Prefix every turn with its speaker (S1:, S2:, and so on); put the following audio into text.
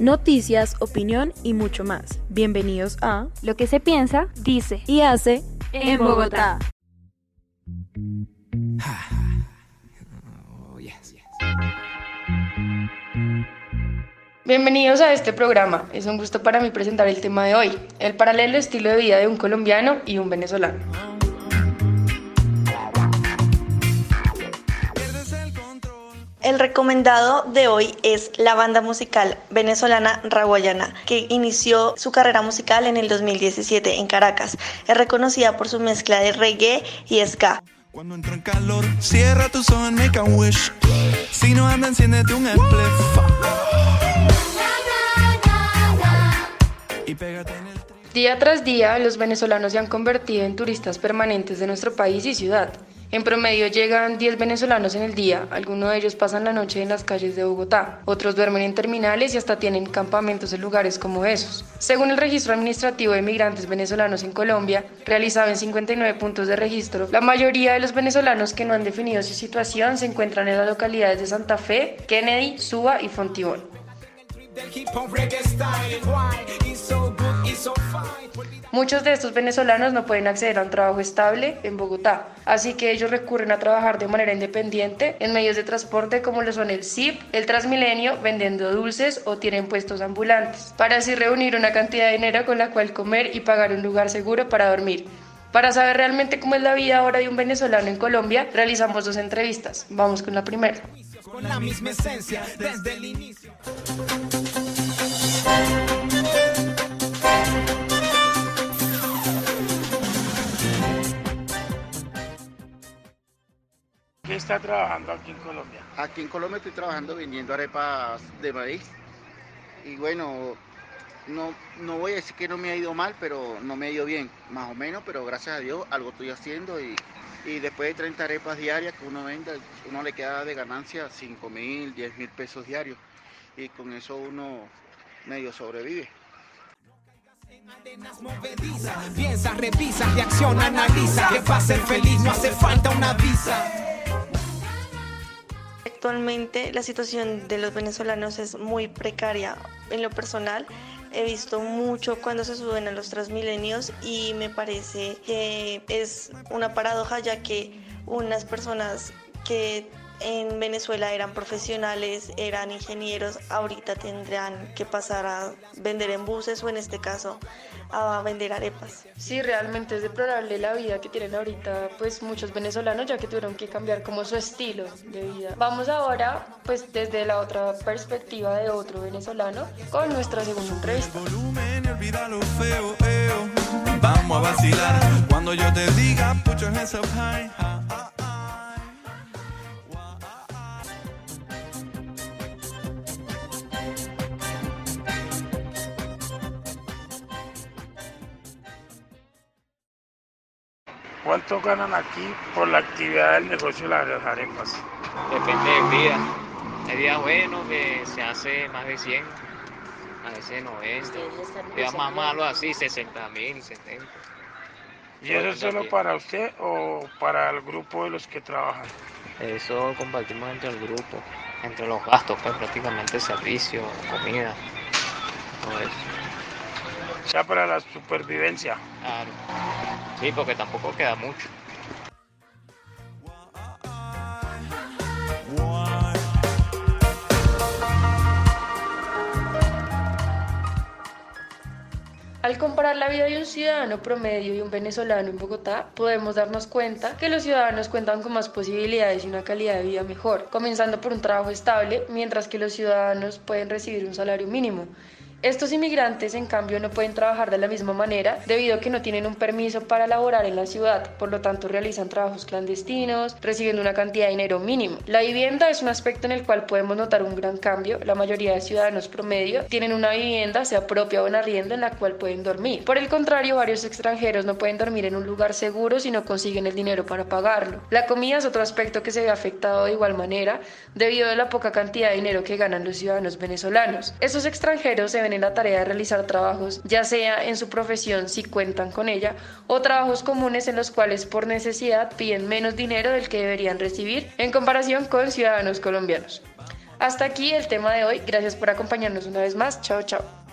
S1: Noticias, opinión y mucho más. Bienvenidos a
S2: Lo que se piensa, dice
S1: y hace
S2: en Bogotá.
S3: Bienvenidos a este programa. Es un gusto para mí presentar el tema de hoy, el paralelo estilo de vida de un colombiano y un venezolano.
S4: El recomendado de hoy es la banda musical venezolana Raguayana, que inició su carrera musical en el 2017 en Caracas. Es reconocida por su mezcla de reggae y ska.
S5: Cuando entro en calor, cierra tus ojos and make a wish. Si no anda, enciéndete un spliff. Y pégate en el tri-
S3: Día tras día, los venezolanos se han convertido en turistas permanentes de nuestro país y ciudad. En promedio llegan 10 venezolanos en el día, algunos de ellos pasan la noche en las calles de Bogotá, otros duermen en terminales y hasta tienen campamentos en lugares como esos. Según el registro administrativo de migrantes venezolanos en Colombia, realizado en 59 puntos de registro, la mayoría de los venezolanos que no han definido su situación se encuentran en las localidades de Santa Fe, Kennedy, Suba y Fontibón. Muchos de estos venezolanos no pueden acceder a un trabajo estable en Bogotá, así que ellos recurren a trabajar de manera independiente en medios de transporte como lo son el ZIP, el Transmilenio, vendiendo dulces o tienen puestos ambulantes, para así reunir una cantidad de dinero con la cual comer y pagar un lugar seguro para dormir. Para saber realmente cómo es la vida ahora de un venezolano en Colombia, realizamos dos entrevistas. Vamos con la primera.
S5: Con la misma esencia desde el inicio.
S6: ¿Qué está trabajando aquí en Colombia?
S7: Aquí en Colombia estoy trabajando vendiendo arepas de maíz. Y bueno, no, no voy a decir que no me ha ido mal, pero no me ha ido bien, más o menos, pero gracias a Dios algo estoy haciendo y, y después de 30 arepas diarias que uno vende, uno le queda de ganancia 5 mil, 10 mil pesos diarios y con eso uno medio sobrevive.
S8: Piensa, revisa, reacciona, analiza. Que para ser feliz no hace falta una visa.
S4: Actualmente la situación de los venezolanos es muy precaria. En lo personal he visto mucho cuando se suben a los transmilenios y me parece que es una paradoja ya que unas personas que en Venezuela eran profesionales, eran ingenieros, ahorita tendrán que pasar a vender en buses o en este caso a vender arepas.
S3: Sí, realmente es deplorable la vida que tienen ahorita pues muchos venezolanos ya que tuvieron que cambiar como su estilo de vida. Vamos ahora pues desde la otra perspectiva de otro venezolano con nuestra segunda entrevista.
S5: Volumen olvida lo feo, eo. Vamos a vacilar cuando yo te diga, put your hands up high.
S6: ¿Cuánto ganan aquí por la actividad del negocio de las arepas?
S9: Depende del día. Hay días buenos que se hace más de 100, a veces 90. Días más malos así, 60 mil, 70.
S6: ¿Y eso es solo para usted o para el grupo de los que trabajan?
S9: Eso compartimos entre el grupo, entre los gastos, pues prácticamente servicio, comida, todo eso.
S6: O sea, para la supervivencia.
S9: Claro. Sí, porque tampoco queda mucho.
S3: Al comparar la vida de un ciudadano promedio y un venezolano en Bogotá, podemos darnos cuenta que los ciudadanos cuentan con más posibilidades y una calidad de vida mejor, comenzando por un trabajo estable, mientras que los ciudadanos pueden recibir un salario mínimo. Estos inmigrantes, en cambio, no pueden trabajar de la misma manera debido a que no tienen un permiso para laborar en la ciudad, por lo tanto realizan trabajos clandestinos, recibiendo una cantidad de dinero mínimo. La vivienda es un aspecto en el cual podemos notar un gran cambio. La mayoría de ciudadanos promedio tienen una vivienda, sea propia o en arriendo, en la cual pueden dormir. Por el contrario, varios extranjeros no pueden dormir en un lugar seguro si no consiguen el dinero para pagarlo. La comida es otro aspecto que se ve afectado de igual manera debido a la poca cantidad de dinero que ganan los ciudadanos venezolanos. Esos extranjeros se ven en la tarea de realizar trabajos, ya sea en su profesión si cuentan con ella, o trabajos comunes en los cuales por necesidad piden menos dinero del que deberían recibir en comparación con ciudadanos colombianos. Hasta aquí el tema de hoy. Gracias por acompañarnos una vez más. Chao, chao.